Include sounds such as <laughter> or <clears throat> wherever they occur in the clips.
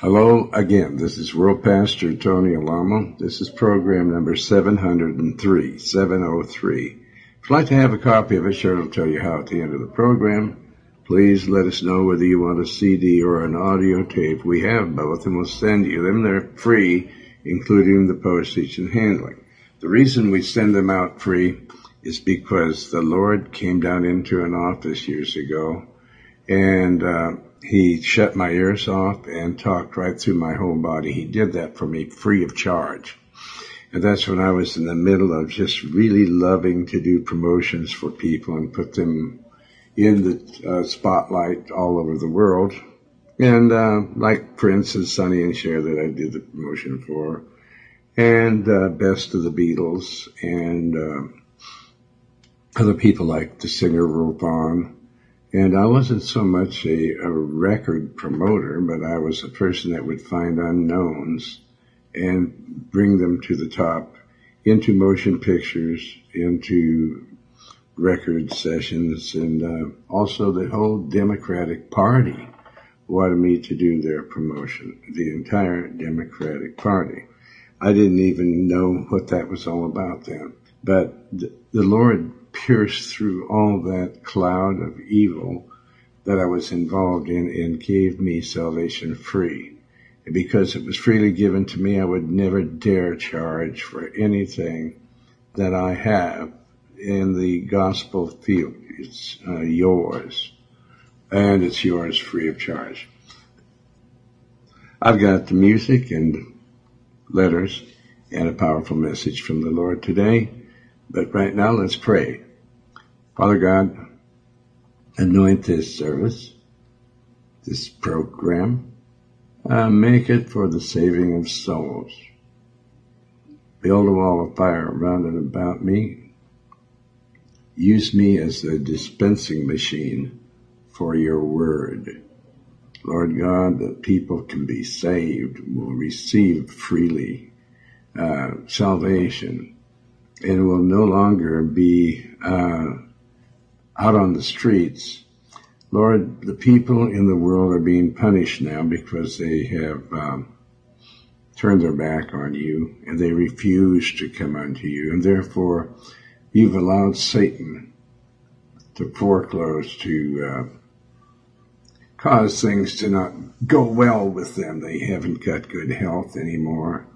Hello again. This is World Pastor Tony Alamo. This is program number 703, 703. If you'd like to have a copy of it, sure it'll tell you how at the end of the program. Please let us know whether you want a CD or an audio tape. We have both and we'll send you them. They're free, including the postage and handling. The reason we send them out free is because the Lord came down into an office years ago and uh, he shut my ears off and talked right through my whole body. He did that for me free of charge. And that's when I was in the middle of just really loving to do promotions for people and put them in the uh, spotlight all over the world. And uh, like, for instance, Sonny and Cher that I did the promotion for, and uh, Best of the Beatles, and uh, other people like the singer Ron and I wasn't so much a, a, record promoter, but I was a person that would find unknowns and bring them to the top into motion pictures, into record sessions, and uh, also the whole Democratic Party wanted me to do their promotion, the entire Democratic Party. I didn't even know what that was all about then. But the, the Lord pierced through all that cloud of evil that I was involved in and gave me salvation free. And because it was freely given to me, I would never dare charge for anything that I have in the gospel field. It's uh, yours and it's yours free of charge. I've got the music and letters and a powerful message from the Lord today. But right now, let's pray. Father God, anoint this service, this program, uh, make it for the saving of souls. Build a wall of fire around and about me. Use me as a dispensing machine for your word. Lord God, that people can be saved, will receive freely uh, salvation, and will no longer be uh, out on the streets. Lord, the people in the world are being punished now because they have um, turned their back on you and they refuse to come unto you, and therefore you've allowed Satan to foreclose to uh, cause things to not go well with them. They haven't got good health anymore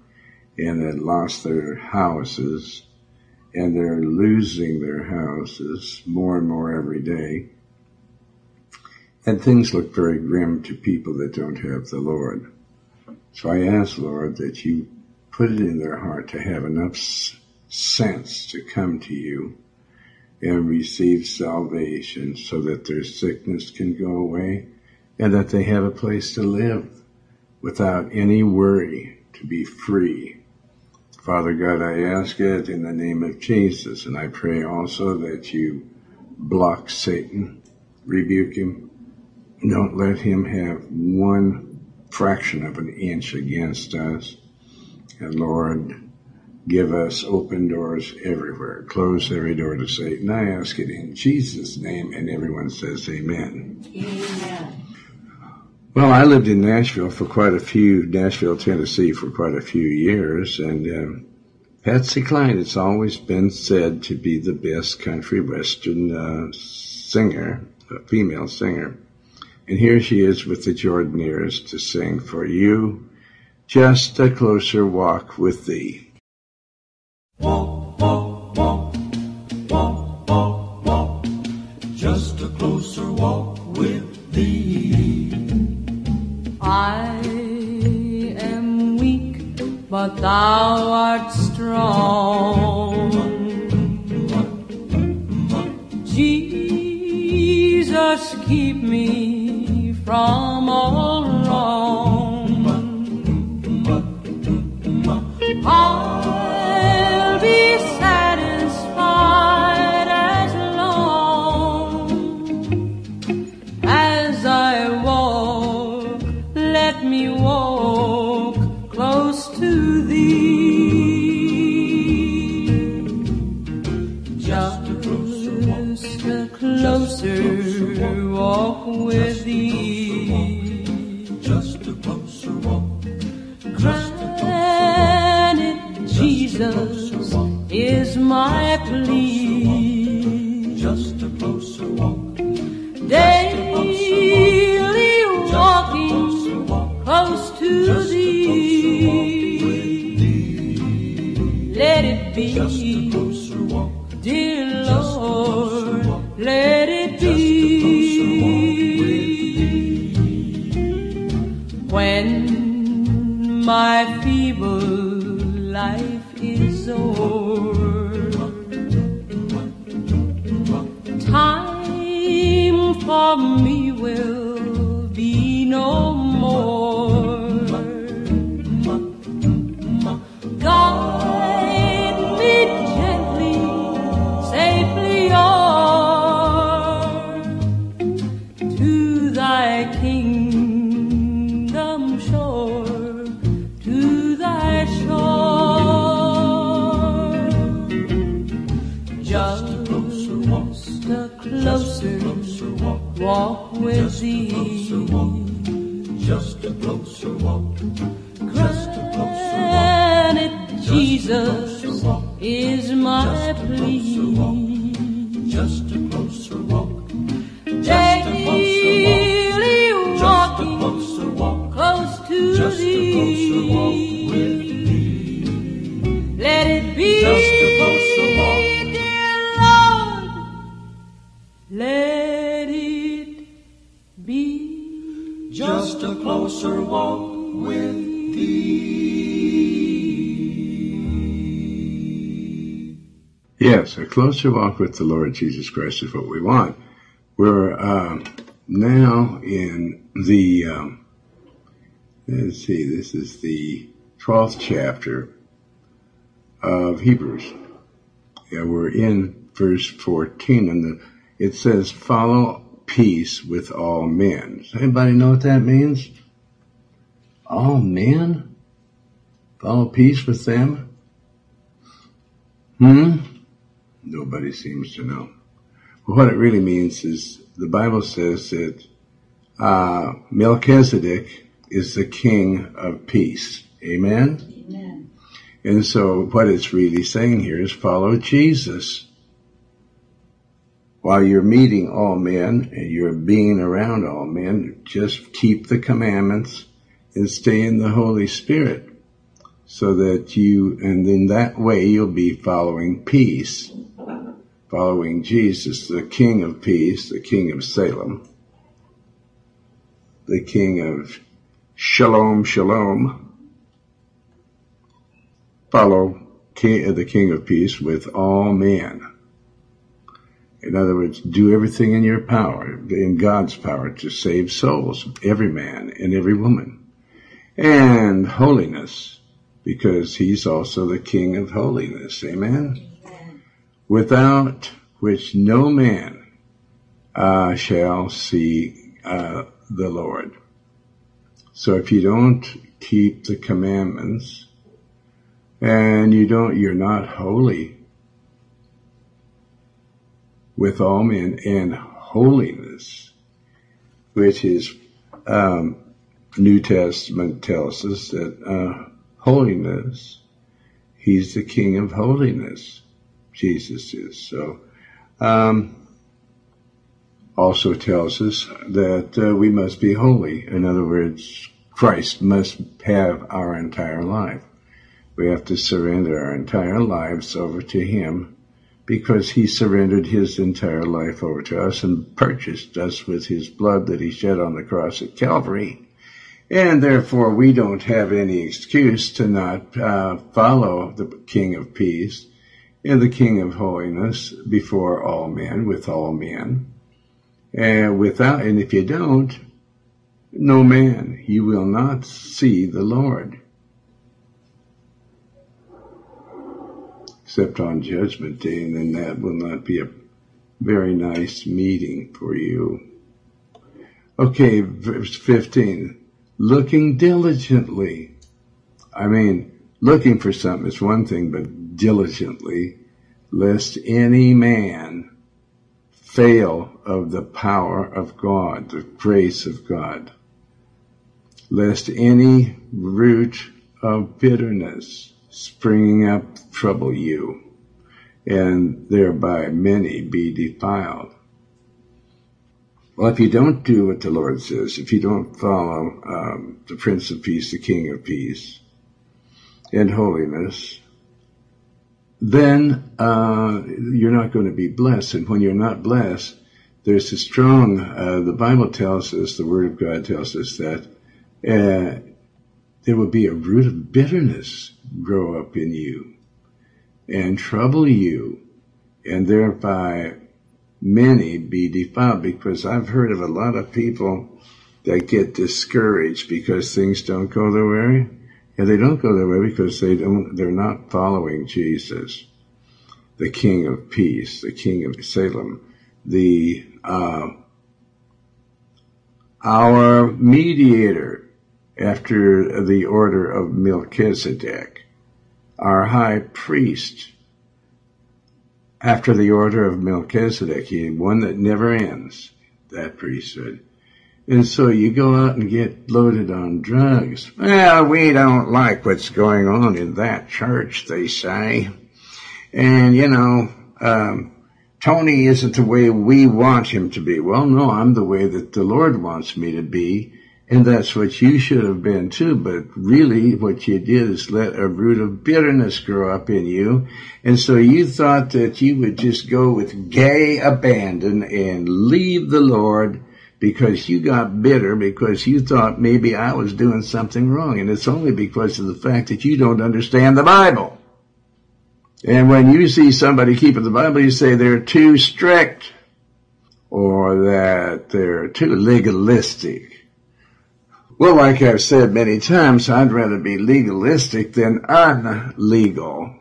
and they've lost their houses and they're losing their houses more and more every day. And things look very grim to people that don't have the Lord. So I ask, Lord, that you put it in their heart to have enough sense to come to you and receive salvation so that their sickness can go away and that they have a place to live without any worry to be free Father God, I ask it in the name of Jesus, and I pray also that you block Satan, rebuke him, don't let him have one fraction of an inch against us. And Lord, give us open doors everywhere. Close every door to Satan. I ask it in Jesus' name, and everyone says amen. Amen. Well, I lived in Nashville for quite a few, Nashville, Tennessee for quite a few years, and um, Patsy Cline has always been said to be the best country western uh, singer, a female singer. And here she is with the Jordanaires to sing for you, just a closer walk with thee. But thou art strong. Jesus, keep me from all closer walk with the Lord Jesus Christ is what we want. We're uh, now in the, um, let's see, this is the 12th chapter of Hebrews. Yeah, we're in verse 14, and the, it says, follow peace with all men. Does anybody know what that means? All men? Follow peace with them? Hmm? Nobody seems to know. But what it really means is the Bible says that uh, Melchizedek is the king of peace. Amen? Amen. And so what it's really saying here is follow Jesus. While you're meeting all men and you're being around all men, just keep the commandments and stay in the Holy Spirit so that you, and in that way you'll be following peace, following Jesus, the King of peace, the King of Salem, the King of Shalom, Shalom, follow the King of Peace with all men. In other words, do everything in your power, in God's power, to save souls, every man and every woman. And holiness, because He's also the King of holiness. Amen? Without which no man uh, shall see uh, the Lord. So if you don't keep the commandments, and you don't, you're not holy with all men and holiness, which is, um, New Testament tells us that, uh, holiness, he's the king of holiness. Jesus is. So, um, also tells us that uh, we must be holy. In other words, Christ must have our entire life. We have to surrender our entire lives over to Him because He surrendered His entire life over to us and purchased us with His blood that He shed on the cross at Calvary. And therefore we don't have any excuse to not uh, follow the King of Peace and the King of Holiness before all men, with all men. And without, and if you don't, no man, you will not see the Lord. Except on Judgment Day, and then that will not be a very nice meeting for you. Okay, verse 15. Looking diligently. I mean, looking for something is one thing, but diligently, lest any man fail of the power of God, the grace of God, lest any root of bitterness springing up trouble you, and thereby many be defiled. Well, if you don't do what the Lord says, if you don't follow um, the Prince of Peace, the King of Peace, and holiness, then uh, you're not going to be blessed. And when you're not blessed, there's a strong. Uh, the Bible tells us, the Word of God tells us that uh, there will be a root of bitterness grow up in you and trouble you, and thereby many be defiled because I've heard of a lot of people that get discouraged because things don't go their way. And they don't go that way because they don't, they're not following Jesus, the King of Peace, the King of Salem, the, uh, our mediator after the order of Melchizedek, our high priest after the order of Melchizedek, he one that never ends, that priesthood. And so you go out and get loaded on drugs. Well, we don't like what's going on in that church, they say. And, you know, um, Tony isn't the way we want him to be. Well, no, I'm the way that the Lord wants me to be. And that's what you should have been too. But really what you did is let a root of bitterness grow up in you. And so you thought that you would just go with gay abandon and leave the Lord because you got bitter because you thought maybe I was doing something wrong. And it's only because of the fact that you don't understand the Bible. And when you see somebody keeping the Bible, you say they're too strict or that they're too legalistic well, like I've said many times, I'd rather be legalistic than unlegal.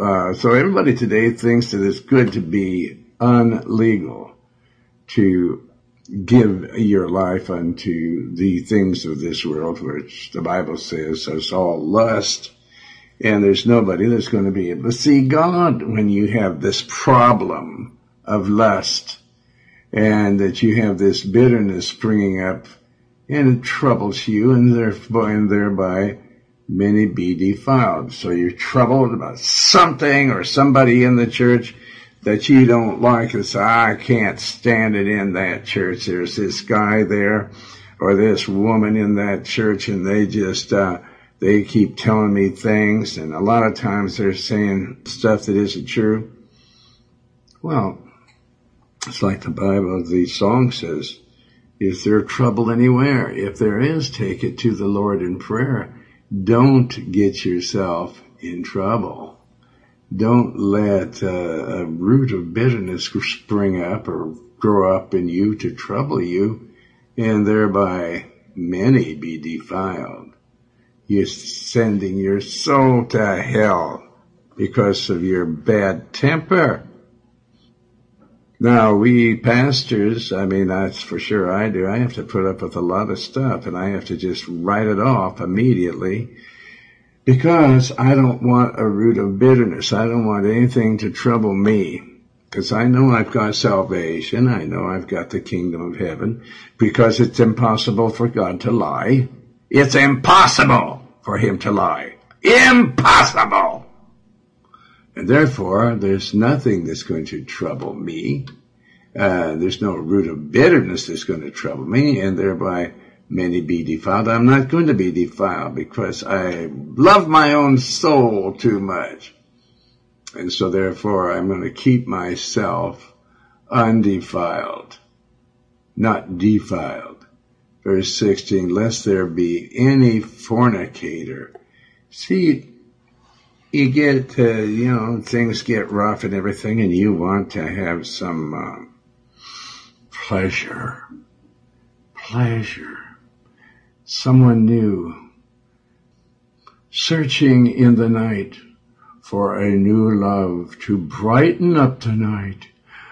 Uh, so everybody today thinks that it's good to be unlegal, to give your life unto the things of this world, which the Bible says is all lust. And there's nobody that's going to be able to see God when you have this problem of lust and that you have this bitterness springing up and it troubles you, and thereby, and thereby many be defiled. So you're troubled about something or somebody in the church that you don't like and say, I can't stand it in that church. There's this guy there or this woman in that church and they just, uh, they keep telling me things and a lot of times they're saying stuff that isn't true. Well, it's like the Bible, the song says, if there's trouble anywhere? If there is, take it to the Lord in prayer. Don't get yourself in trouble. Don't let uh, a root of bitterness spring up or grow up in you to trouble you, and thereby many be defiled. You're sending your soul to hell because of your bad temper. Now, we pastors, I mean, that's for sure I do. I have to put up with a lot of stuff and I have to just write it off immediately because I don't want a root of bitterness. I don't want anything to trouble me because I know I've got salvation. I know I've got the kingdom of heaven because it's impossible for God to lie. It's impossible for him to lie. Impossible! And therefore, there's nothing that's going to trouble me. Uh, there's no root of bitterness that's going to trouble me, and thereby many be defiled. I'm not going to be defiled because I love my own soul too much. And so therefore, I'm going to keep myself undefiled, not defiled. Verse 16, lest there be any fornicator. See, you get, uh, you know, things get rough and everything, and you want to have some uh, pleasure. Pleasure. Someone new. Searching in the night for a new love to brighten up the night.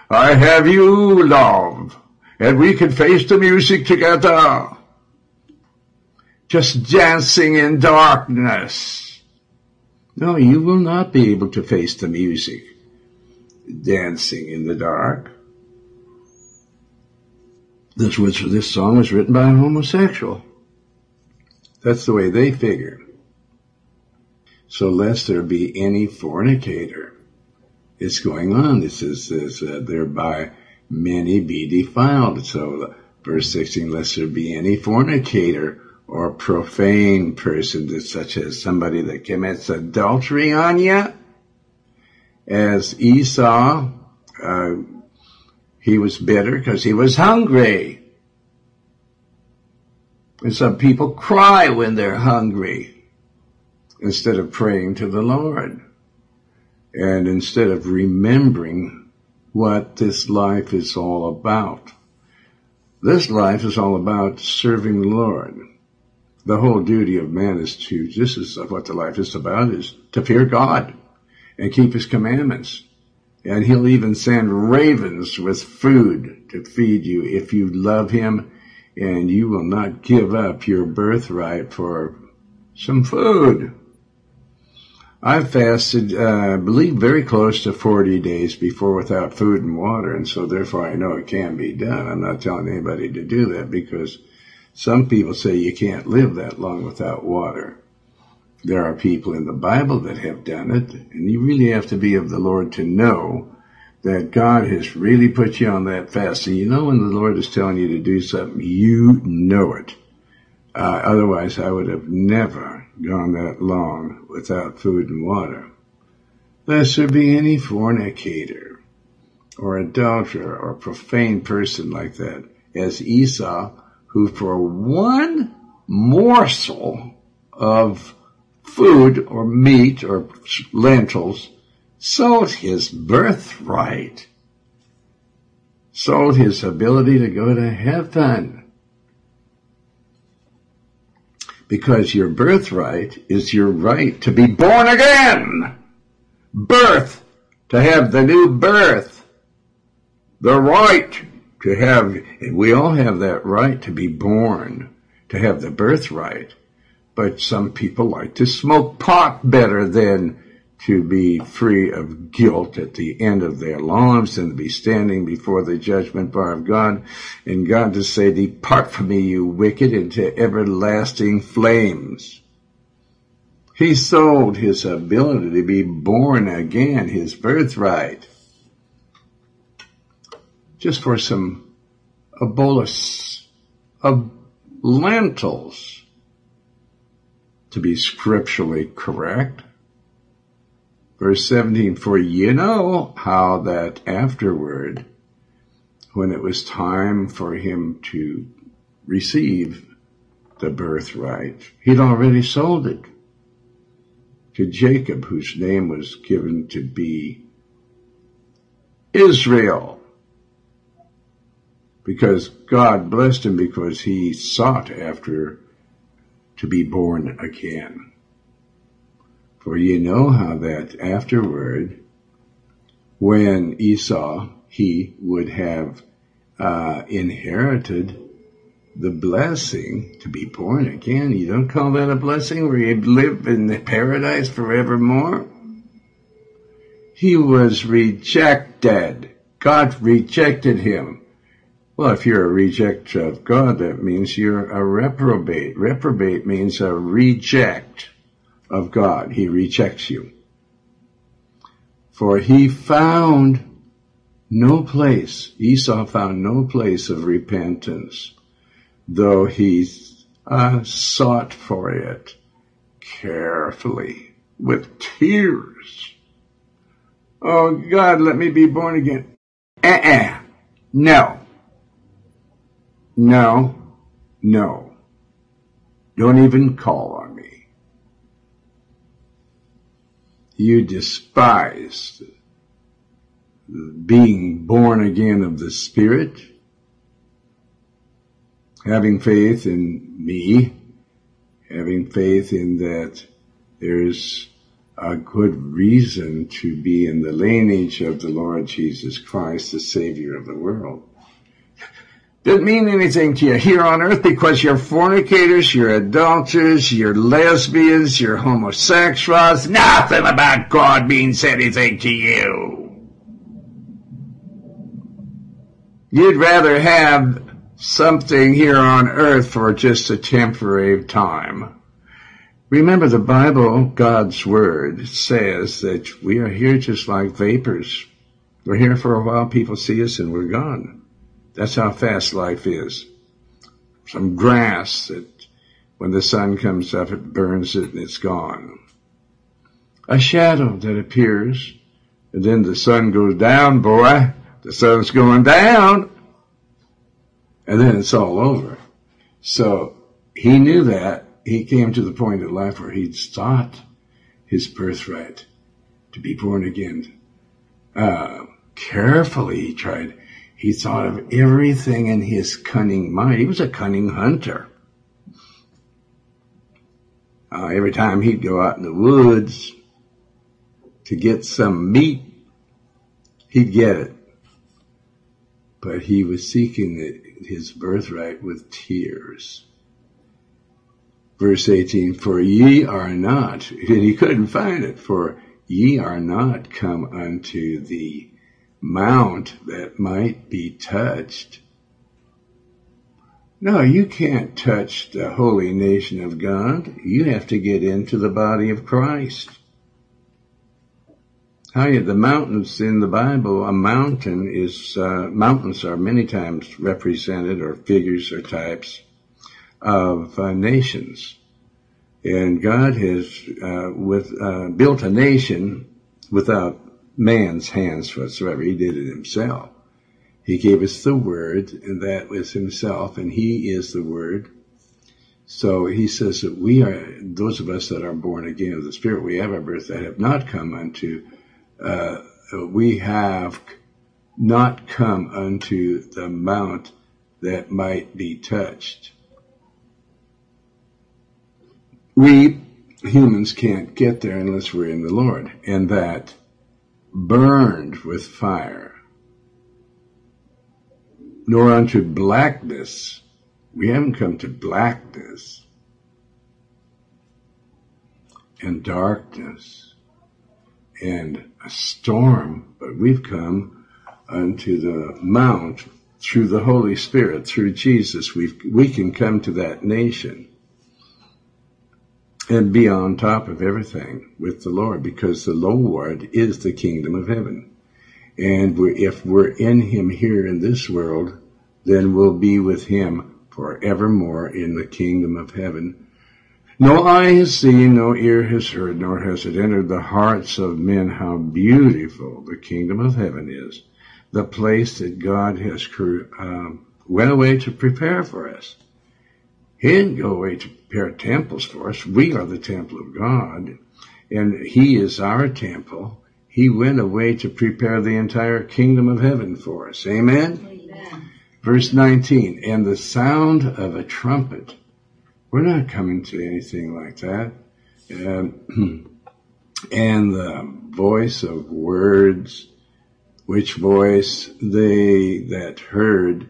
I have you, love, and we can face the music together. Just dancing in darkness no, you will not be able to face the music dancing in the dark. This was this song was written by a homosexual. That's the way they figure. So lest there be any fornicator. It's going on. This is, this, uh, thereby many be defiled. So verse 16, lest there be any fornicator or profane person, such as somebody that commits adultery on you. As Esau, uh, he was bitter because he was hungry. And some people cry when they're hungry instead of praying to the Lord. And instead of remembering what this life is all about. This life is all about serving the Lord. The whole duty of man is to, this is what the life is about, is to fear God and keep his commandments. And he'll even send ravens with food to feed you if you love him and you will not give up your birthright for some food. I fasted, uh, I believe, very close to 40 days before without food and water, and so therefore I know it can be done. I'm not telling anybody to do that because some people say you can't live that long without water. There are people in the Bible that have done it, and you really have to be of the Lord to know that God has really put you on that fast. And you know when the Lord is telling you to do something, you know it. Uh, otherwise, I would have never gone that long without food and water. Lest there be any fornicator or adulterer or profane person like that, as Esau, who for one morsel of food or meat or lentils sold his birthright, sold his ability to go to heaven. Because your birthright is your right to be born again. Birth, to have the new birth. The right to have, we all have that right to be born, to have the birthright. But some people like to smoke pot better than to be free of guilt at the end of their lives and to be standing before the judgment bar of God and God to say, depart from me, you wicked, into everlasting flames. He sold his ability to be born again, his birthright, just for some a bolus of lentils to be scripturally correct. Verse 17, for you know how that afterward, when it was time for him to receive the birthright, he'd already sold it to Jacob, whose name was given to be Israel. Because God blessed him because he sought after to be born again. For ye know how that afterward, when Esau, he would have uh, inherited the blessing to be born again. You don't call that a blessing where you live in the paradise forevermore? He was rejected. God rejected him. Well, if you're a reject of God, that means you're a reprobate. Reprobate means a reject of God. He rejects you. For he found no place, Esau found no place of repentance, though he uh, sought for it carefully with tears. Oh God, let me be born again. Uh-uh. No. No. No. Don't even call on me you despised being born again of the Spirit, having faith in me, having faith in that there's a good reason to be in the lineage of the Lord Jesus Christ, the Savior of the world doesn't mean anything to you here on earth because you're fornicators, you're adulterers, you're lesbians, you're homosexuals. Nothing about God means anything to you. You'd rather have something here on earth for just a temporary time Remember the Bible, God's Word, says that we are here just like vapors. We're here for a while, people see us and we're gone. That's how fast life is. Some grass that when the sun comes up, it burns it and it's gone. A shadow that appears and then the sun goes down, boy. The sun's going down. And then it's all over. So he knew that. He came to the point in life where he'd sought his birthright to be born again. Uh, carefully he tried. He thought of everything in his cunning mind. He was a cunning hunter. Uh, every time he'd go out in the woods to get some meat, he'd get it. But he was seeking his birthright with tears. Verse 18, for ye are not, and he couldn't find it, for ye are not come unto the mount that might be touched. No, you can't touch the holy nation of God. You have to get into the body of Christ. How you, the mountains in the Bible, a mountain is, uh, mountains are many times represented or figures or types of uh, nations. And God has, uh, with, uh, built a nation without man's hands whatsoever. He did it himself. He gave us the word and that was himself and he is the word. So he says that we are, those of us that are born again of the Spirit, we have a birth that have not come unto, uh, we have not come unto the mount that might be touched. We humans can't get there unless we're in the Lord and that burned with fire, nor unto blackness. We haven't come to blackness. And darkness. And a storm, but we've come unto the mount through the Holy Spirit, through Jesus. We we can come to that nation and be on top of everything with the Lord because the Lord is the kingdom of heaven. And we're, if we're in him here in this world, then we'll be with him forevermore in the kingdom of heaven. No eye has seen, no ear has heard, nor has it entered the hearts of men how beautiful the kingdom of heaven is, the place that God has um, went away to prepare for us. He didn't go away to prepare temples for us. We are the temple of God, and He is our temple. He went away to prepare the entire kingdom of heaven for us. Amen? Amen. Verse 19, and the sound of a trumpet. We're not coming to anything like that. Um, <clears throat> and the voice of words, which voice they that heard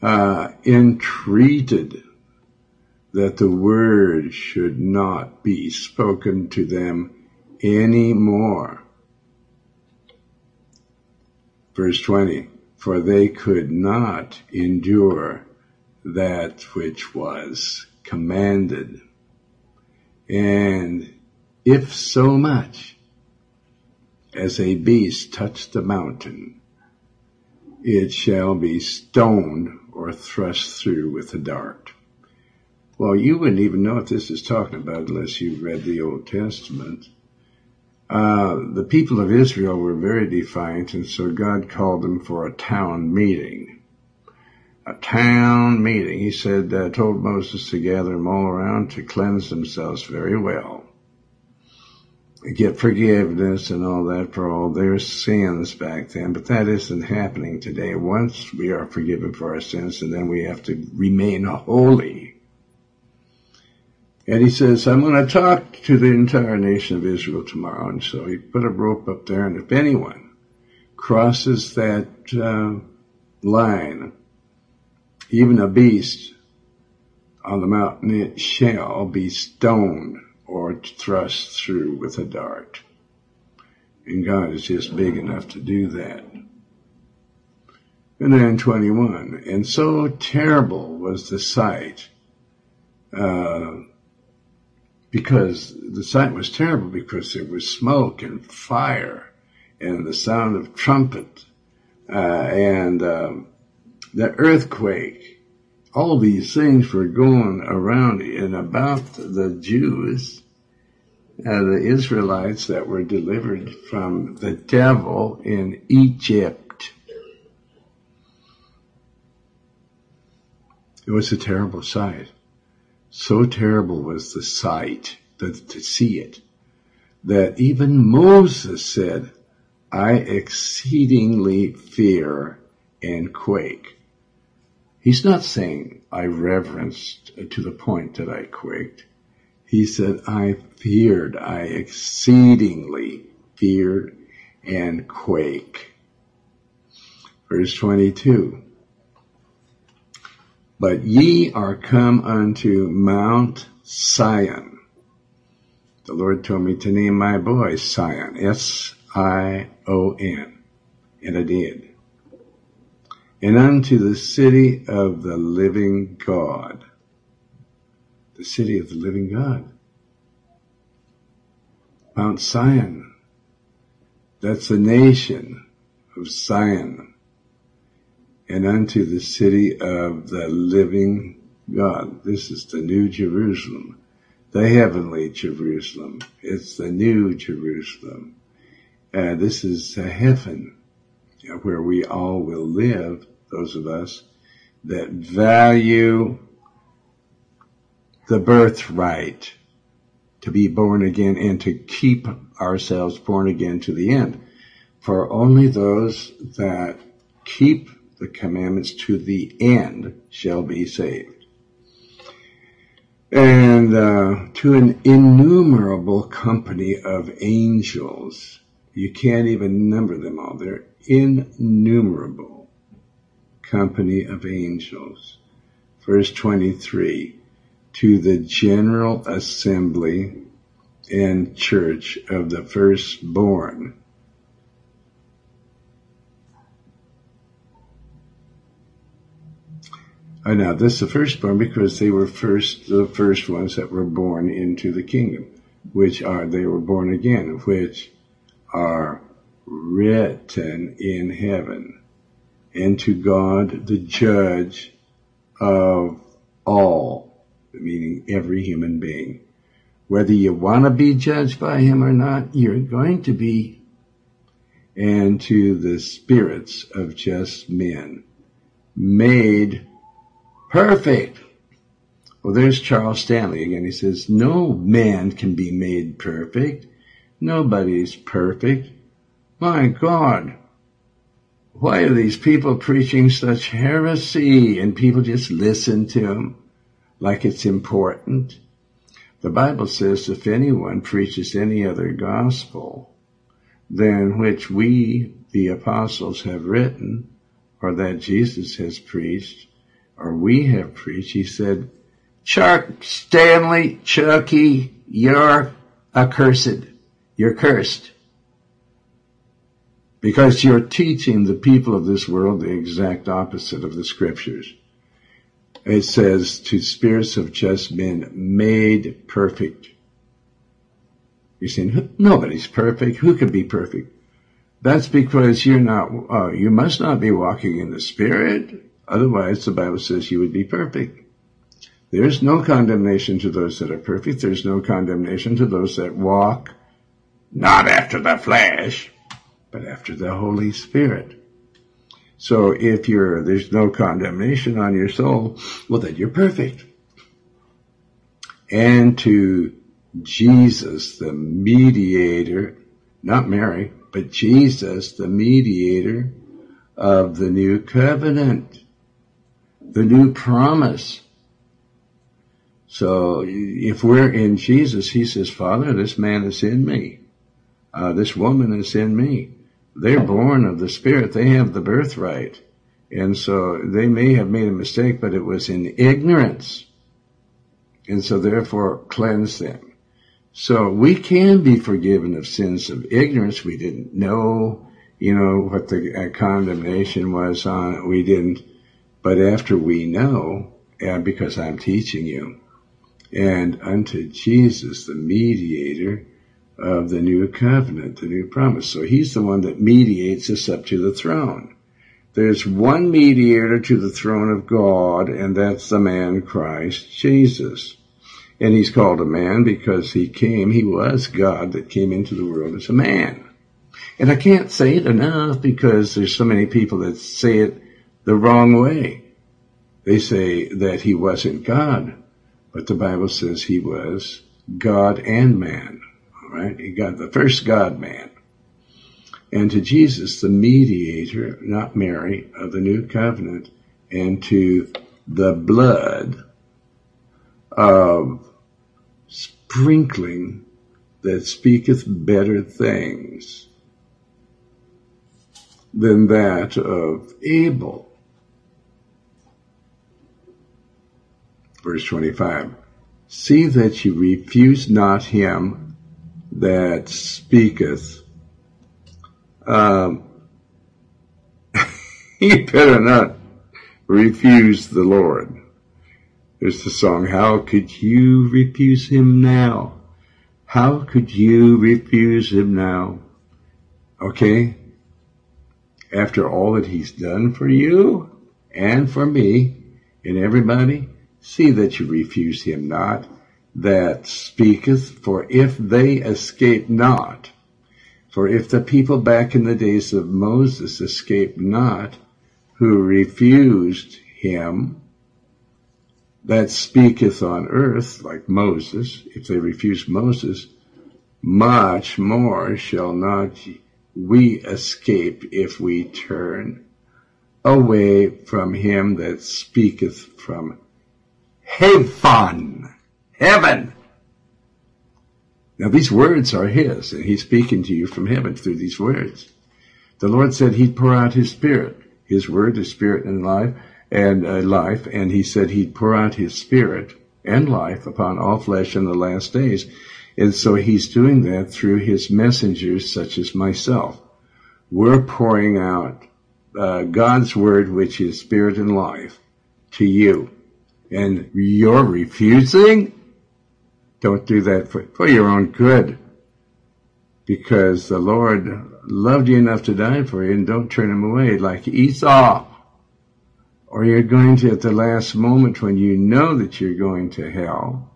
uh, entreated that the word should not be spoken to them any more. Verse 20, for they could not endure that which was commanded. And if so much as a beast touch the mountain, it shall be stoned or thrust through with a dart. Well, you wouldn't even know what this is talking about unless you've read the Old Testament. Uh, the people of Israel were very defiant, and so God called them for a town meeting. A town meeting. He said, uh, told Moses to gather them all around to cleanse themselves very well. Get forgiveness and all that for all their sins back then, but that isn't happening today. Once we are forgiven for our sins, and then we have to remain holy and he says, I'm going to talk to the entire nation of Israel tomorrow. And so he put a rope up there, and if anyone crosses that uh, line, even a beast on the mountain, it shall be stoned or thrust through with a dart. And God is just big enough to do that. And then 21, and so terrible was the sight uh, because the sight was terrible because there was smoke and fire and the sound of trumpet uh, and um, the earthquake. All these things were going around and about the Jews, uh, the Israelites that were delivered from the devil in Egypt. It was a terrible sight. So terrible was the sight, the, to see it, that even Moses said, I exceedingly fear and quake. He's not saying I reverenced uh, to the point that I quaked. He said, I feared, I exceedingly feared and quake. Verse 22. But ye are come unto Mount Sion. The Lord told me to name my boy Sion, S-I-O-N, and I did. And unto the city of the living God. The city of the living God. Mount Sion. That's the nation of Sion and unto the city of the living God. This is the new Jerusalem, the heavenly Jerusalem. It's the new Jerusalem. Uh, this is a heaven where we all will live, those of us that value the birthright to be born again and to keep ourselves born again to the end. For only those that keep the commandments to the end shall be saved. And uh, to an innumerable company of angels. You can't even number them all. They're innumerable company of angels. Verse 23, to the general assembly and church of the firstborn Now, this is the firstborn because they were first, the first ones that were born into the kingdom, which are, they were born again, which are written in heaven, and to God, the judge of all, meaning every human being. Whether you want to be judged by him or not, you're going to be. And to the spirits of just men, made Perfect. Well, there's Charles Stanley again. He says, no man can be made perfect. Nobody's perfect. My God. Why are these people preaching such heresy and people just listen to them like it's important? The Bible says if anyone preaches any other gospel than which we, the apostles, have written or that Jesus has preached, or we have preached, he said, Chuck, Stanley, Chucky, you're accursed. You're cursed. Because you're teaching the people of this world the exact opposite of the scriptures. It says to spirits of just men made perfect. You're saying nobody's perfect. Who can be perfect? That's because you're not, uh, you must not be walking in the spirit. Otherwise, the Bible says you would be perfect. There's no condemnation to those that are perfect. There's no condemnation to those that walk not after the flesh, but after the Holy Spirit. So if you're, there's no condemnation on your soul, well then you're perfect. And to Jesus, the mediator, not Mary, but Jesus, the mediator of the new covenant the new promise. So if we're in Jesus, he says, Father, this man is in me. Uh, this woman is in me. They're born of the Spirit. They have the birthright. And so they may have made a mistake, but it was in ignorance. And so therefore cleanse them. So we can be forgiven of sins of ignorance. We didn't know, you know, what the uh, condemnation was on. We didn't but after we know, and because I'm teaching you, and unto Jesus, the mediator of the new covenant, the new promise. So he's the one that mediates us up to the throne. There's one mediator to the throne of God, and that's the man Christ Jesus. And he's called a man because he came, he was God that came into the world as a man. And I can't say it enough because there's so many people that say it the wrong way. They say that he wasn't God, but the Bible says he was God and man. All right. He got the first God man. And to Jesus, the mediator, not Mary, of the new covenant, and to the blood of sprinkling that speaketh better things than that of Abel. Verse 25. See that you refuse not him that speaketh. Um, <laughs> you better not refuse the Lord. There's the song, How could you refuse him now? How could you refuse him now? Okay? After all that he's done for you and for me and everybody, see that you refuse him not that speaketh, for if they escape not, for if the people back in the days of Moses escaped not, who refused him that speaketh on earth, like Moses, if they refuse Moses, much more shall not we escape if we turn away from him that speaketh from heaven. Heaven. Now these words are his, and he's speaking to you from heaven through these words. The Lord said he'd pour out his spirit. His word is spirit and life, and uh, life, and he said he'd pour out his spirit and life upon all flesh in the last days. And so he's doing that through his messengers such as myself. We're pouring out uh, God's word, which is spirit and life, to you. And you're refusing? Don't do that for, for your own good. Because the Lord loved you enough to die for you and don't turn him away like Esau. Or you're going to, at the last moment when you know that you're going to hell,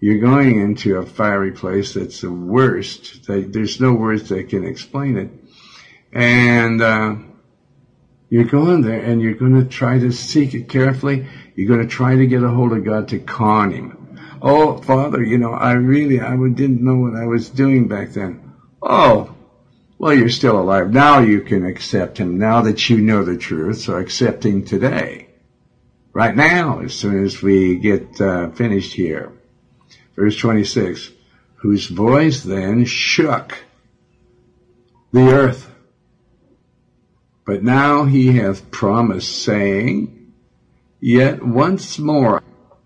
you're going into a fiery place that's the worst. There's no words that can explain it. And, uh, you're going there and you're going to try to seek it carefully. You're going to try to get a hold of God to con him Oh, Father, you know, I really, I didn't know what I was doing back then. Oh, well, you're still alive. Now you can accept him now that you know the truth. So accepting today. Right now, as soon as we get uh, finished here. Verse 26. Whose voice then shook the earth. But now he hath promised saying, Yet once more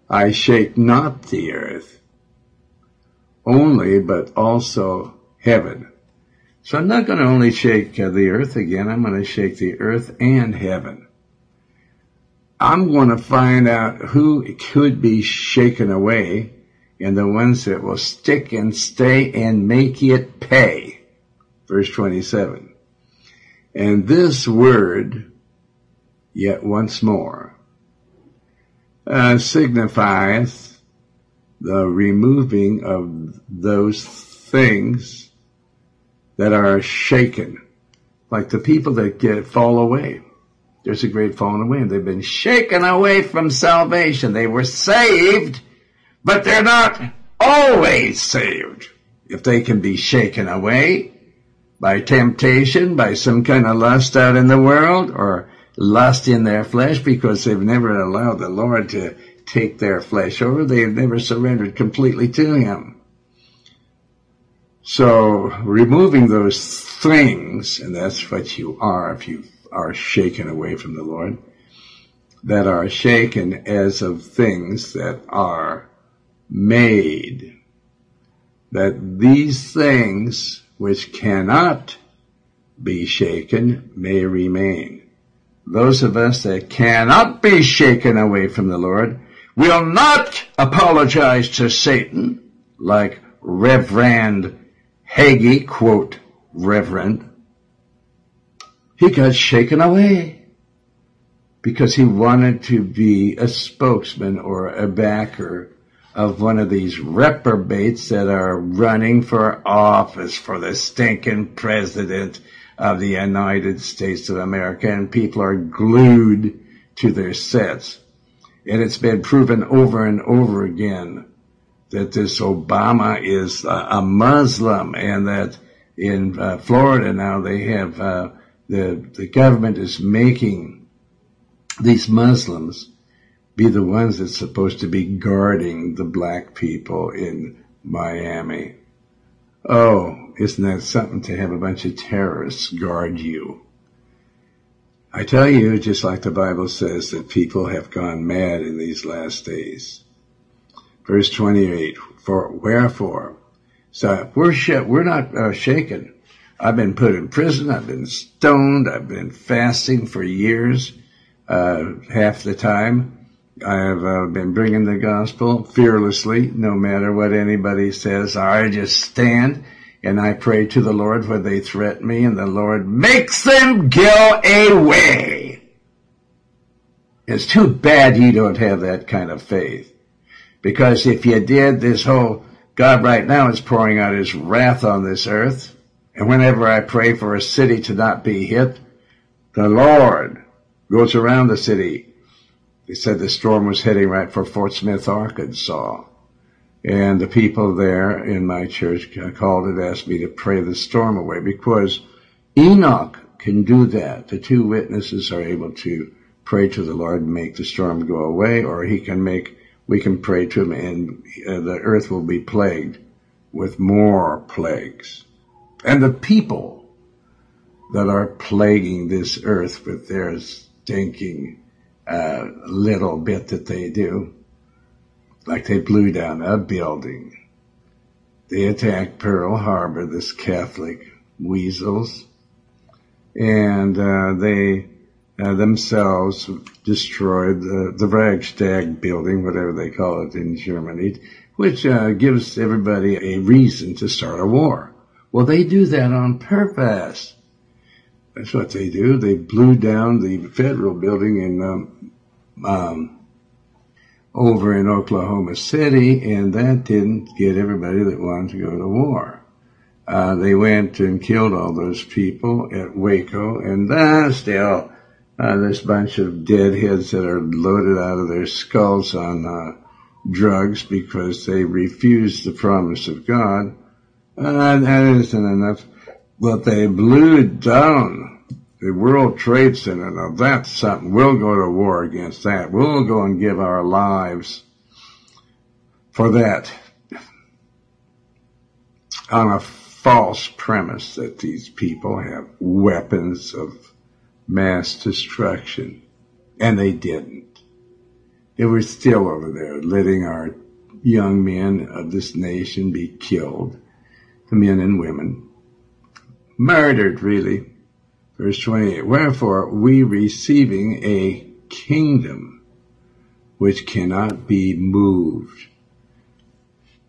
I shake not the earth only, but also heaven. So I'm not going to only shake the earth again, I'm going to shake the earth and heaven. I'm going to find out who could be shaken away and the ones that will stick and stay and make it pay. Verse 27. And this word, yet once more, uh, signifies the removing of those things that are shaken, like the people that get fall away. There's a great falling away, and they've been shaken away from salvation. They were saved, but they're not always saved. If they can be shaken away by temptation, by some kind of lust out in the world, or lust in their flesh because they've never allowed the Lord to take their flesh over. They've never surrendered completely to Him. So removing those things, and that's what you are if you are shaken away from the Lord, that are shaken as of things that are made, that these things which cannot be shaken may remain those of us that cannot be shaken away from the Lord, will not apologize to Satan like Reverend Hagee, quote, Reverend. He got shaken away because he wanted to be a spokesman or a backer of one of these reprobates that are running for office for the stinking president of the United States of America and people are glued to their sets. And it's been proven over and over again that this Obama is a Muslim and that in uh, Florida now they have, uh, the, the government is making these Muslims be the ones that's supposed to be guarding the black people in Miami. Oh, isn't that something to have a bunch of terrorists guard you? I tell you, just like the Bible says, that people have gone mad in these last days. Verse 28, for wherefore? So we're sh- we're not uh, shaken. I've been put in prison. I've been stoned. I've been fasting for years, uh, half the time. I have uh, been bringing the gospel fearlessly, no matter what anybody says. I just stand and I pray to the Lord when they threaten me and the Lord makes them go away. It's too bad you don't have that kind of faith. Because if you did, this whole God right now is pouring out his wrath on this earth. And whenever I pray for a city to not be hit, the Lord goes around the city they said the storm was heading right for Fort Smith, Arkansas. And the people there in my church called and asked me to pray the storm away because Enoch can do that. The two witnesses are able to pray to the Lord and make the storm go away, or he can make, we can pray to him and uh, the earth will be plagued with more plagues. And the people that are plaguing this earth with their stinking uh, little bit that they do. Like they blew down a building. They attacked Pearl Harbor, this Catholic weasels, and uh, they uh, themselves destroyed the, the Reichstag building, whatever they call it in Germany, which uh, gives everybody a reason to start a war. Well, they do that on purpose. That's what they do. They blew down the federal building in um, um, over in Oklahoma City, and that didn't get everybody that wanted to go to war. Uh, they went and killed all those people at Waco, and uh, still uh, this bunch of deadheads that are loaded out of their skulls on uh, drugs because they refused the promise of God. Uh, that isn't enough. But they blew down the World Trade Center. Now that's something. We'll go to war against that. We'll go and give our lives for that on a false premise that these people have weapons of mass destruction. And they didn't. They were still over there letting our young men of this nation be killed, the men and women murdered really. Verse 28, wherefore we receiving a kingdom which cannot be moved.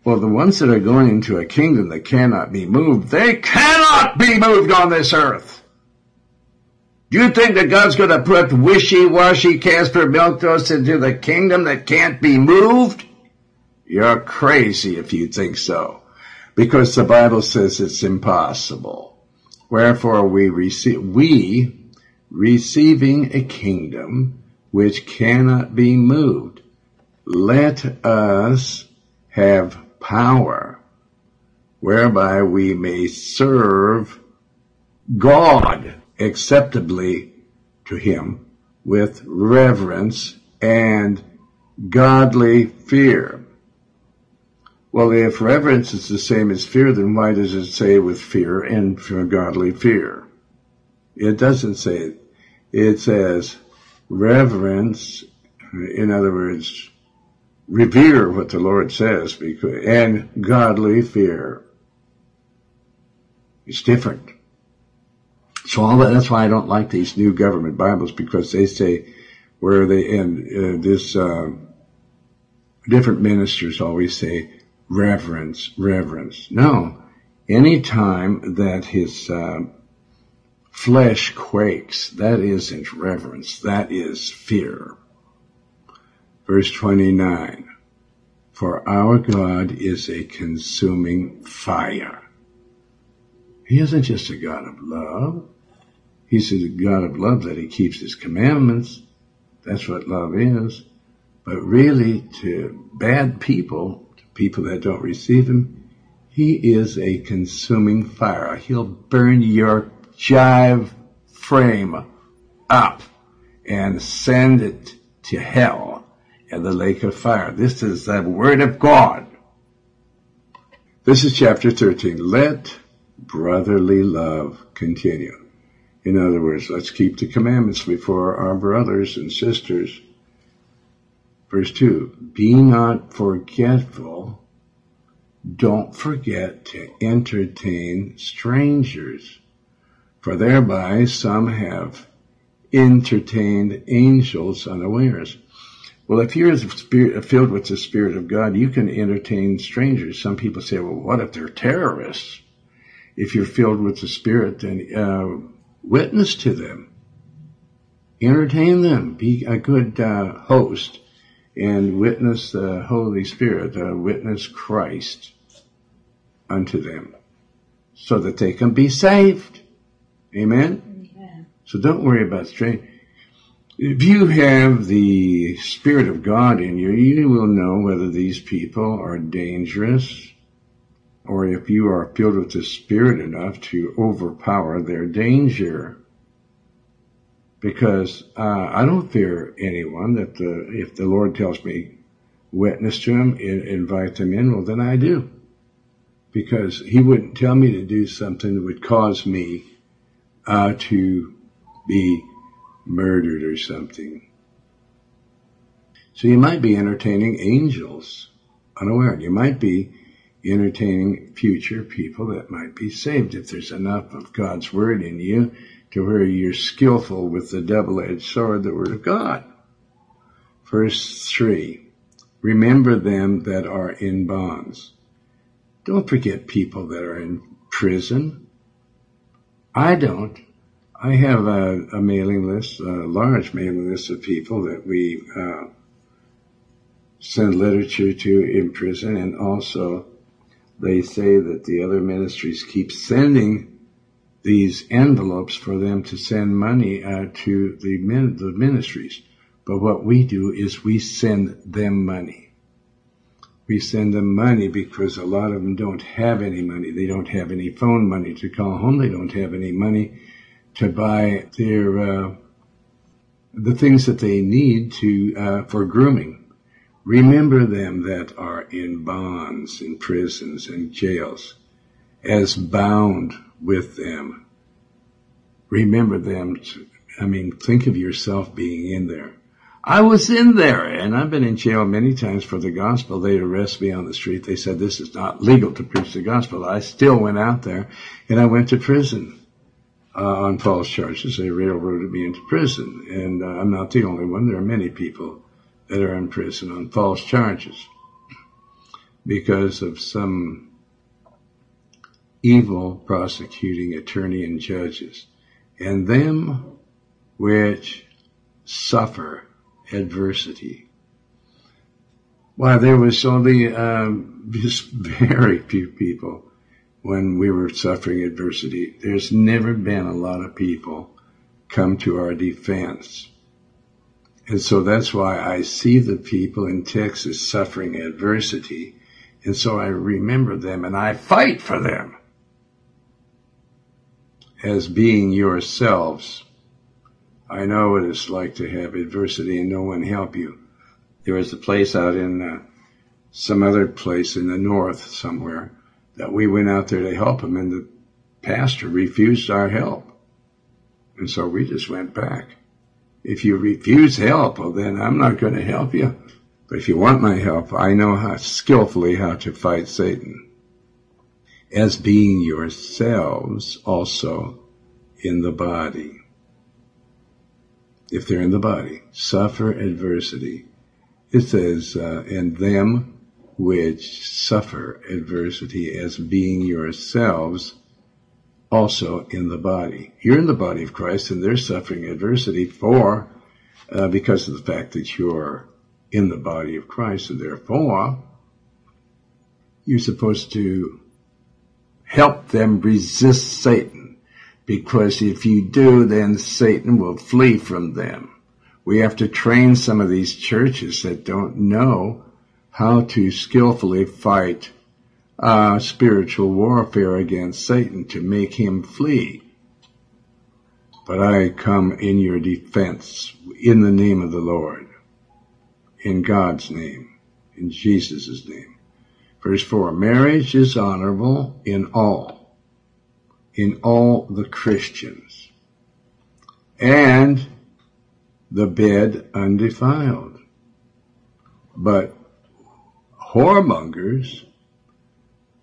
Well, the ones that are going into a kingdom that cannot be moved, they cannot be moved on this earth. Do you think that God's going to put wishy-washy Casper Milquetoast into the kingdom that can't be moved? You're crazy if you think so. Because the Bible says it's impossible. Wherefore we receive, we receiving a kingdom which cannot be moved. Let us have power whereby we may serve God acceptably to him with reverence and godly fear. Well, if reverence is the same as fear, then why does it say with fear and for godly fear? It doesn't say it. It says reverence, in other words, revere what the Lord says because, and godly fear. It's different. So all that, that's why I don't like these new government Bibles because they say where they, and uh, this, uh, different ministers always say reverence, reverence. No, any time that his uh, flesh quakes, that isn't reverence, that is fear. Verse 29, for our God is a consuming fire. He isn't just a God of love. He's a God of love that he keeps his commandments. That's what love is. But really to bad people, people that don't receive him, he is a consuming fire. He'll burn your jive frame up and send it to hell and the lake of fire. This is the word of God. This is chapter 13. Let brotherly love continue. In other words, let's keep the commandments before our brothers and sisters. Verse 2 Be not forgetful, don't forget to entertain strangers, for thereby some have entertained angels unawares. Well, if you're filled with the Spirit of God, you can entertain strangers. Some people say, well, what if they're terrorists? If you're filled with the Spirit, then uh, witness to them. Entertain them. Be a good uh, host and witness the Holy Spirit, uh, witness Christ unto them so that they can be saved. Amen? Amen. So don't worry about strange if you have the Spirit of God in you, you will know whether these people are dangerous or if you are filled with the Spirit enough to overpower their danger. Because uh, I don't fear anyone that the, if the Lord tells me witness to them, invite them in, well then I do. Because He wouldn't tell me to do something that would cause me uh, to be murdered or something. So you might be entertaining angels unaware. You might be entertaining future people that might be saved if there's enough of God's word in you to where you're skillful with the double-edged sword, the word of God. Verse three, remember them that are in bonds. Don't forget people that are in prison. I don't. I have a, a, mailing list, a large mailing list of people that we uh, send literature to in prison, and also they say that the other ministries keep sending these envelopes for them to send money uh, to the, min- the ministries. But what we do is we send them money. We send them money because a lot of them don't have any money. They don't have any phone money to call home. They don't have any money to buy their uh, the things that they need to uh, for grooming. Remember them that are in bonds, in prisons, and jails, as bound with them. Remember them. To, I mean, think of yourself being in there. I was in there, and I've been in jail many times for the gospel. They'd arrest me on the street. They said this is not legal to preach the gospel. I still went out there, and I went to prison uh, on false charges. They railroaded me into prison, and uh, I'm not the only one. There are many people that are in prison on false charges because of some evil prosecuting attorney and judges, and them which suffer adversity. Why, there was only um, <laughs> just very few people when we were suffering adversity. There's never been a lot of people come to our defense. And so that's why I see the people in Texas suffering adversity. And so I remember them and I fight for them as being yourselves. I know what it's like to have adversity and no one help you. There was a place out in uh, some other place in the north somewhere that we went out there to help him and the pastor refused our help. And so we just went back. If you refuse help, well then I'm not going to help you. But if you want my help, I know how skillfully how to fight Satan. As being yourselves also in the body. If they're in the body, suffer adversity it says, uh, and them which suffer adversity as being yourselves also in the body. You're in the body of Christ and they're suffering adversity for, uh, because of the fact that you're in the body of Christ and therefore you're supposed to help them resist Satan because if you do, then Satan will flee from them. We have to train some of these churches that don't know how to skillfully fight uh, spiritual warfare against Satan to make him flee. But I come in your defense in the name of the Lord, in God's name, in Jesus' name. Verse 4 Marriage is honorable in all, in all the Christians, and the bed undefiled. But whoremongers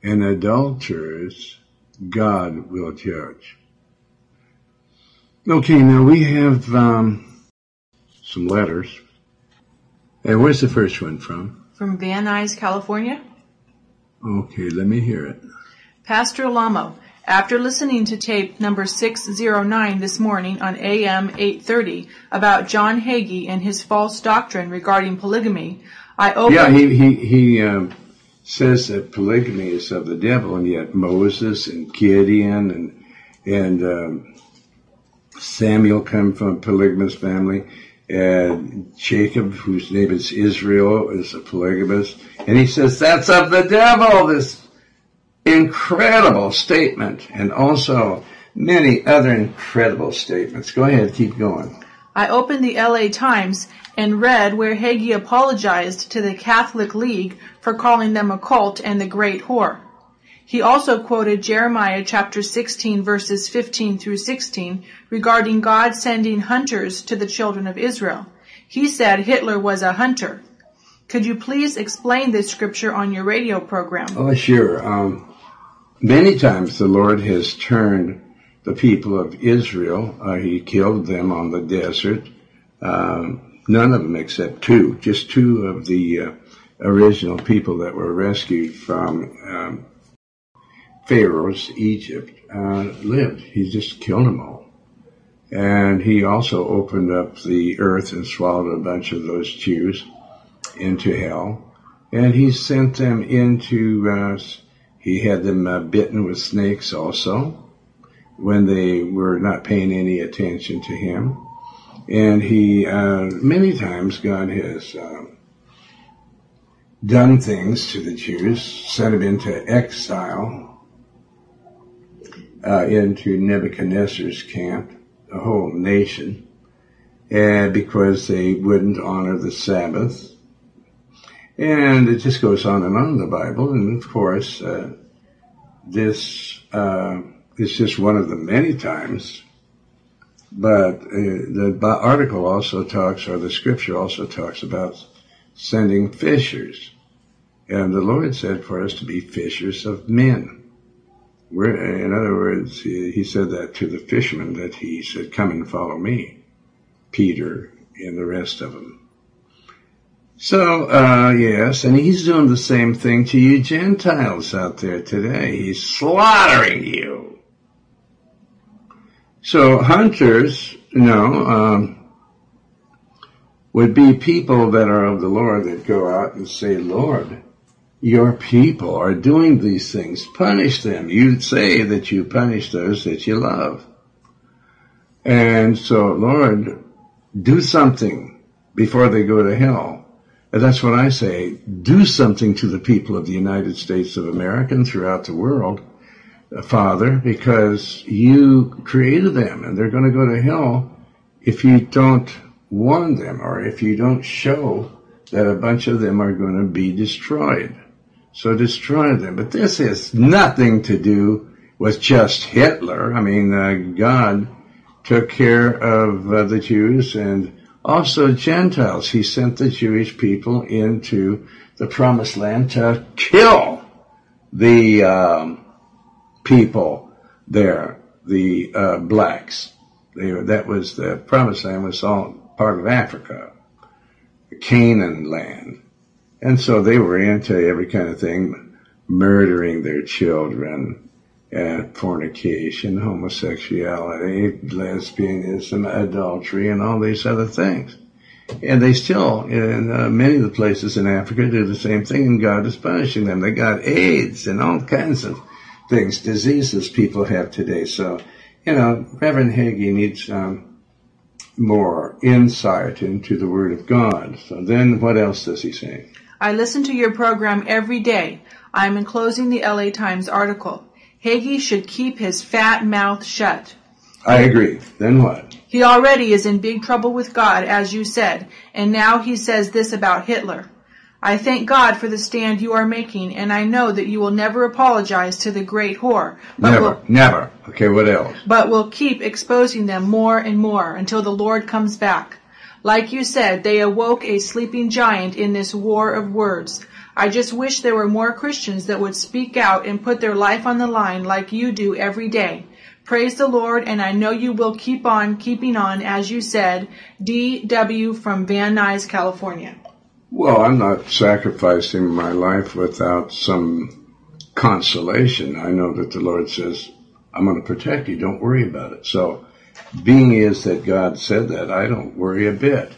and adulterers God will judge. Okay, now we have um, some letters. And where's the first one from? From Van Nuys, California. Okay, let me hear it. Pastor Alamo, after listening to tape number 609 this morning on AM 830 about John Hagee and his false doctrine regarding polygamy, I opened... Yeah, he, he, he um, says that polygamy is of the devil, and yet Moses and Gideon and, and um, Samuel come from a polygamous family. And Jacob, whose name is Israel, is a polygamist. And he says, that's of the devil, this incredible statement. And also many other incredible statements. Go ahead, keep going. I opened the LA Times and read where Hagee apologized to the Catholic League for calling them a cult and the great whore. He also quoted Jeremiah chapter 16 verses 15 through 16 regarding God sending hunters to the children of Israel. He said Hitler was a hunter. Could you please explain this scripture on your radio program? Oh, sure. Um, many times the Lord has turned the people of Israel. Uh, he killed them on the desert. Um, none of them except two, just two of the uh, original people that were rescued from um, Pharaoh's Egypt uh, lived. He just killed them all. And he also opened up the earth and swallowed a bunch of those Jews into hell. And he sent them into, uh, he had them uh, bitten with snakes also when they were not paying any attention to him. And he, uh, many times God has um, done things to the Jews, sent them into exile uh, into Nebuchadnezzar's camp, the whole nation, and because they wouldn't honor the Sabbath. And it just goes on and on in the Bible. And of course, uh, this uh, is just one of the many times. But uh, the article also talks, or the scripture also talks about sending fishers. And the Lord said for us to be fishers of men. In other words, he, he said that to the fishermen that he said, come and follow me, Peter and the rest of them. So, uh, yes, and he's doing the same thing to you Gentiles out there today. He's slaughtering you. So hunters, you know, um, would be people that are of the Lord that go out and say, Lord, your people are doing these things. Punish them. You say that you punish those that you love. And so, Lord, do something before they go to hell. And that's what I say. Do something to the people of the United States of America and throughout the world, uh, Father, because you created them and they're going to go to hell if you don't warn them or if you don't show that a bunch of them are going to be destroyed. So destroy them. But this has nothing to do with just Hitler. I mean, uh, God took care of uh, the Jews and also Gentiles. He sent the Jewish people into the promised land to kill the um, people there, the uh, blacks. They, that was the promised land was all part of Africa. the Canaan land. And so they were anti every kind of thing, murdering their children, and fornication, homosexuality, lesbianism, adultery, and all these other things. And they still, in uh, many of the places in Africa, do the same thing, and God is punishing them. They got AIDS and all kinds of things, diseases people have today. So, you know, Reverend Hagee needs um, more insight into the Word of God. So then what else does he say? I listen to your program every day. I am enclosing the LA Times article. Hagee should keep his fat mouth shut. I agree. Then what? He already is in big trouble with God, as you said, and now he says this about Hitler. I thank God for the stand you are making, and I know that you will never apologize to the great whore, Never, will, never. Okay, what else? but will keep exposing them more and more until the Lord comes back. Like you said, they awoke a sleeping giant in this war of words. I just wish there were more Christians that would speak out and put their life on the line like you do every day. Praise the Lord, and I know you will keep on keeping on, as you said. D.W. from Van Nuys, California. Well, I'm not sacrificing my life without some consolation. I know that the Lord says, I'm going to protect you. Don't worry about it. So, being is that God said that, I don't worry a bit.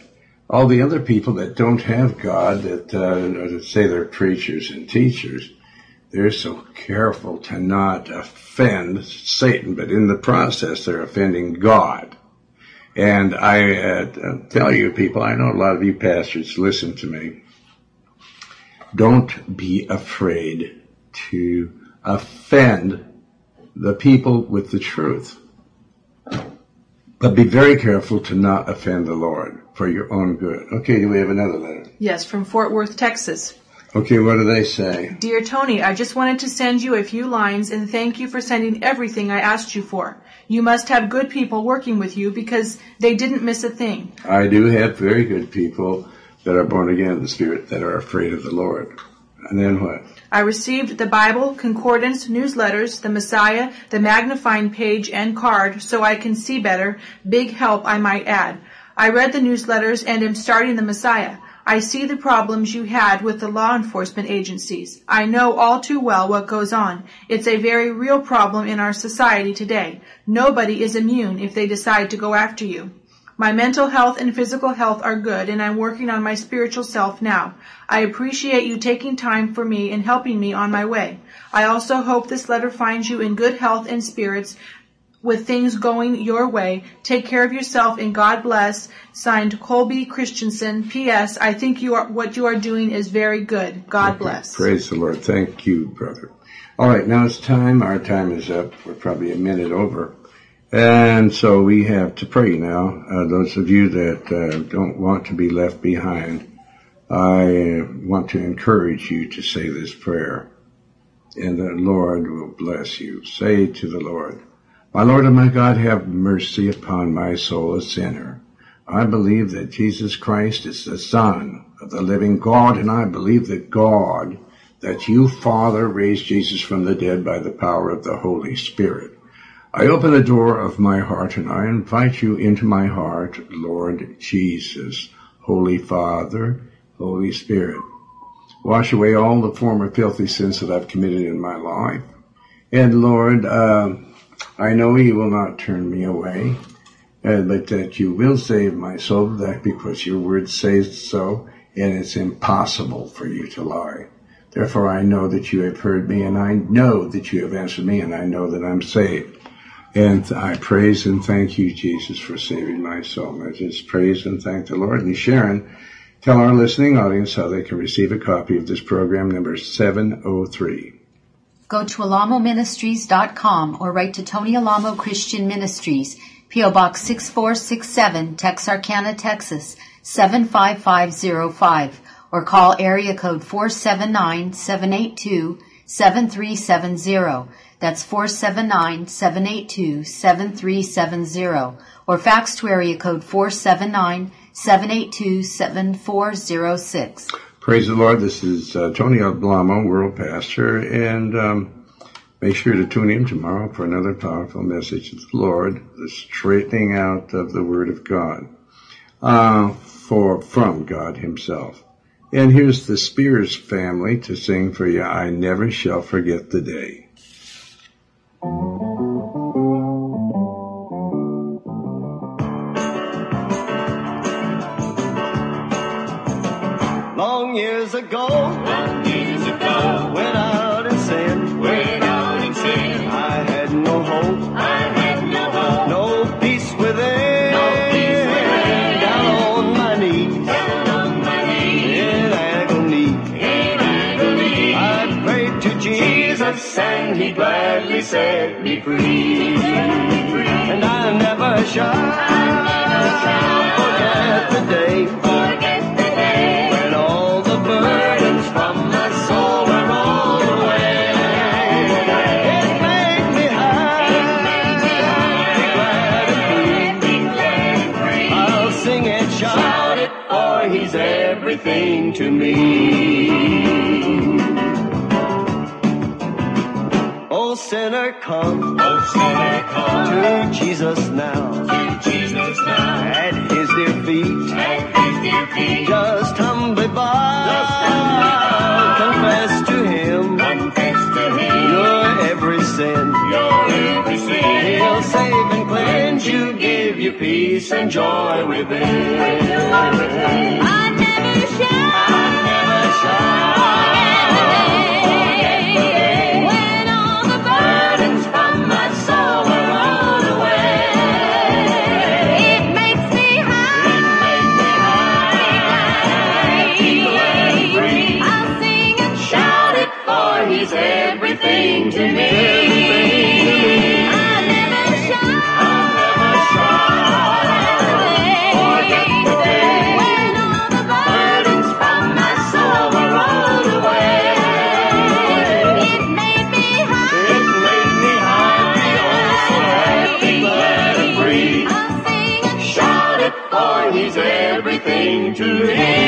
All the other people that don't have God, that, uh, say they're preachers and teachers, they're so careful to not offend Satan, but in the process, they're offending God. And I uh, tell you, people, I know a lot of you pastors listen to me. Don't be afraid to offend the people with the truth. But be very careful to not offend the Lord for your own good. Okay, do we have another letter? Yes, from Fort Worth, Texas. Okay, what do they say? Dear Tony, I just wanted to send you a few lines and thank you for sending everything I asked you for. You must have good people working with you because they didn't miss a thing. I do have very good people that are born again in the Spirit that are afraid of the Lord. And then what? I received the Bible, concordance, newsletters, the Messiah, the magnifying page and card so I can see better. Big help, I might add. I read the newsletters and am starting the Messiah. I see the problems you had with the law enforcement agencies. I know all too well what goes on. It's a very real problem in our society today. Nobody is immune if they decide to go after you. My mental health and physical health are good and I'm working on my spiritual self now. I appreciate you taking time for me and helping me on my way. I also hope this letter finds you in good health and spirits with things going your way. Take care of yourself and God bless. Signed Colby Christensen. P.S. I think you are, what you are doing is very good. God bless. Praise the Lord. Thank you, brother. All right, now it's time. Our time is up. We're probably a minute over. And so we have to pray now. Uh, those of you that uh, don't want to be left behind, I want to encourage you to say this prayer. And the Lord will bless you. Say to the Lord, My Lord and my God, have mercy upon my soul, a sinner. I believe that Jesus Christ is the Son of the living God, and I believe that God, that you, Father, raised Jesus from the dead by the power of the Holy Spirit. I open the door of my heart and I invite you into my heart, Lord Jesus, Holy Father, Holy Spirit. Wash away all the former filthy sins that I've committed in my life. And Lord, uh, I know you will not turn me away, uh, but that you will save my soul that because your word says so, and it's impossible for you to lie. Therefore I know that you have heard me, and I know that you have answered me, and I know that I'm saved. And I praise and thank you, Jesus, for saving my soul. I just praise and thank the Lord. And Sharon, tell our listening audience how they can receive a copy of this program number 703. Go to alamoministries.com or write to Tony Alamo Christian Ministries, P.O. Box 6467, Texarkana, Texas 75505, or call area code 479-782-7370. That's 479-782-7370, or fax to area code 479-782-7406. Praise the Lord. This is uh, Tony Alamo, World Pastor, and um, make sure to tune in tomorrow for another powerful message of the Lord, the straightening out of the Word of God. uh, for from God Himself. And here's the Spears family to sing for you. I never shall forget the day. Long years ago, Jesus, Jesus, and He gladly set me free. and I never shall forget the day Forget the day when all the burdens from my soul were rolled away. It made me happy, glad and free. be glad and free. I'll sing and shout it, for he's everything to me. Come Oh, sinner, come to Jesus now. to Jesus now. At his dear feet, At His dear feet, just humbly bow. Just humbly bow. Confess to him confess to Him your every sin. your every sin. He'll save and cleanse you, give you peace and joy within. I never shall Never shall glad and. I'll sing Shout it, made me high, it made me high free a single shot it for he's everything to me.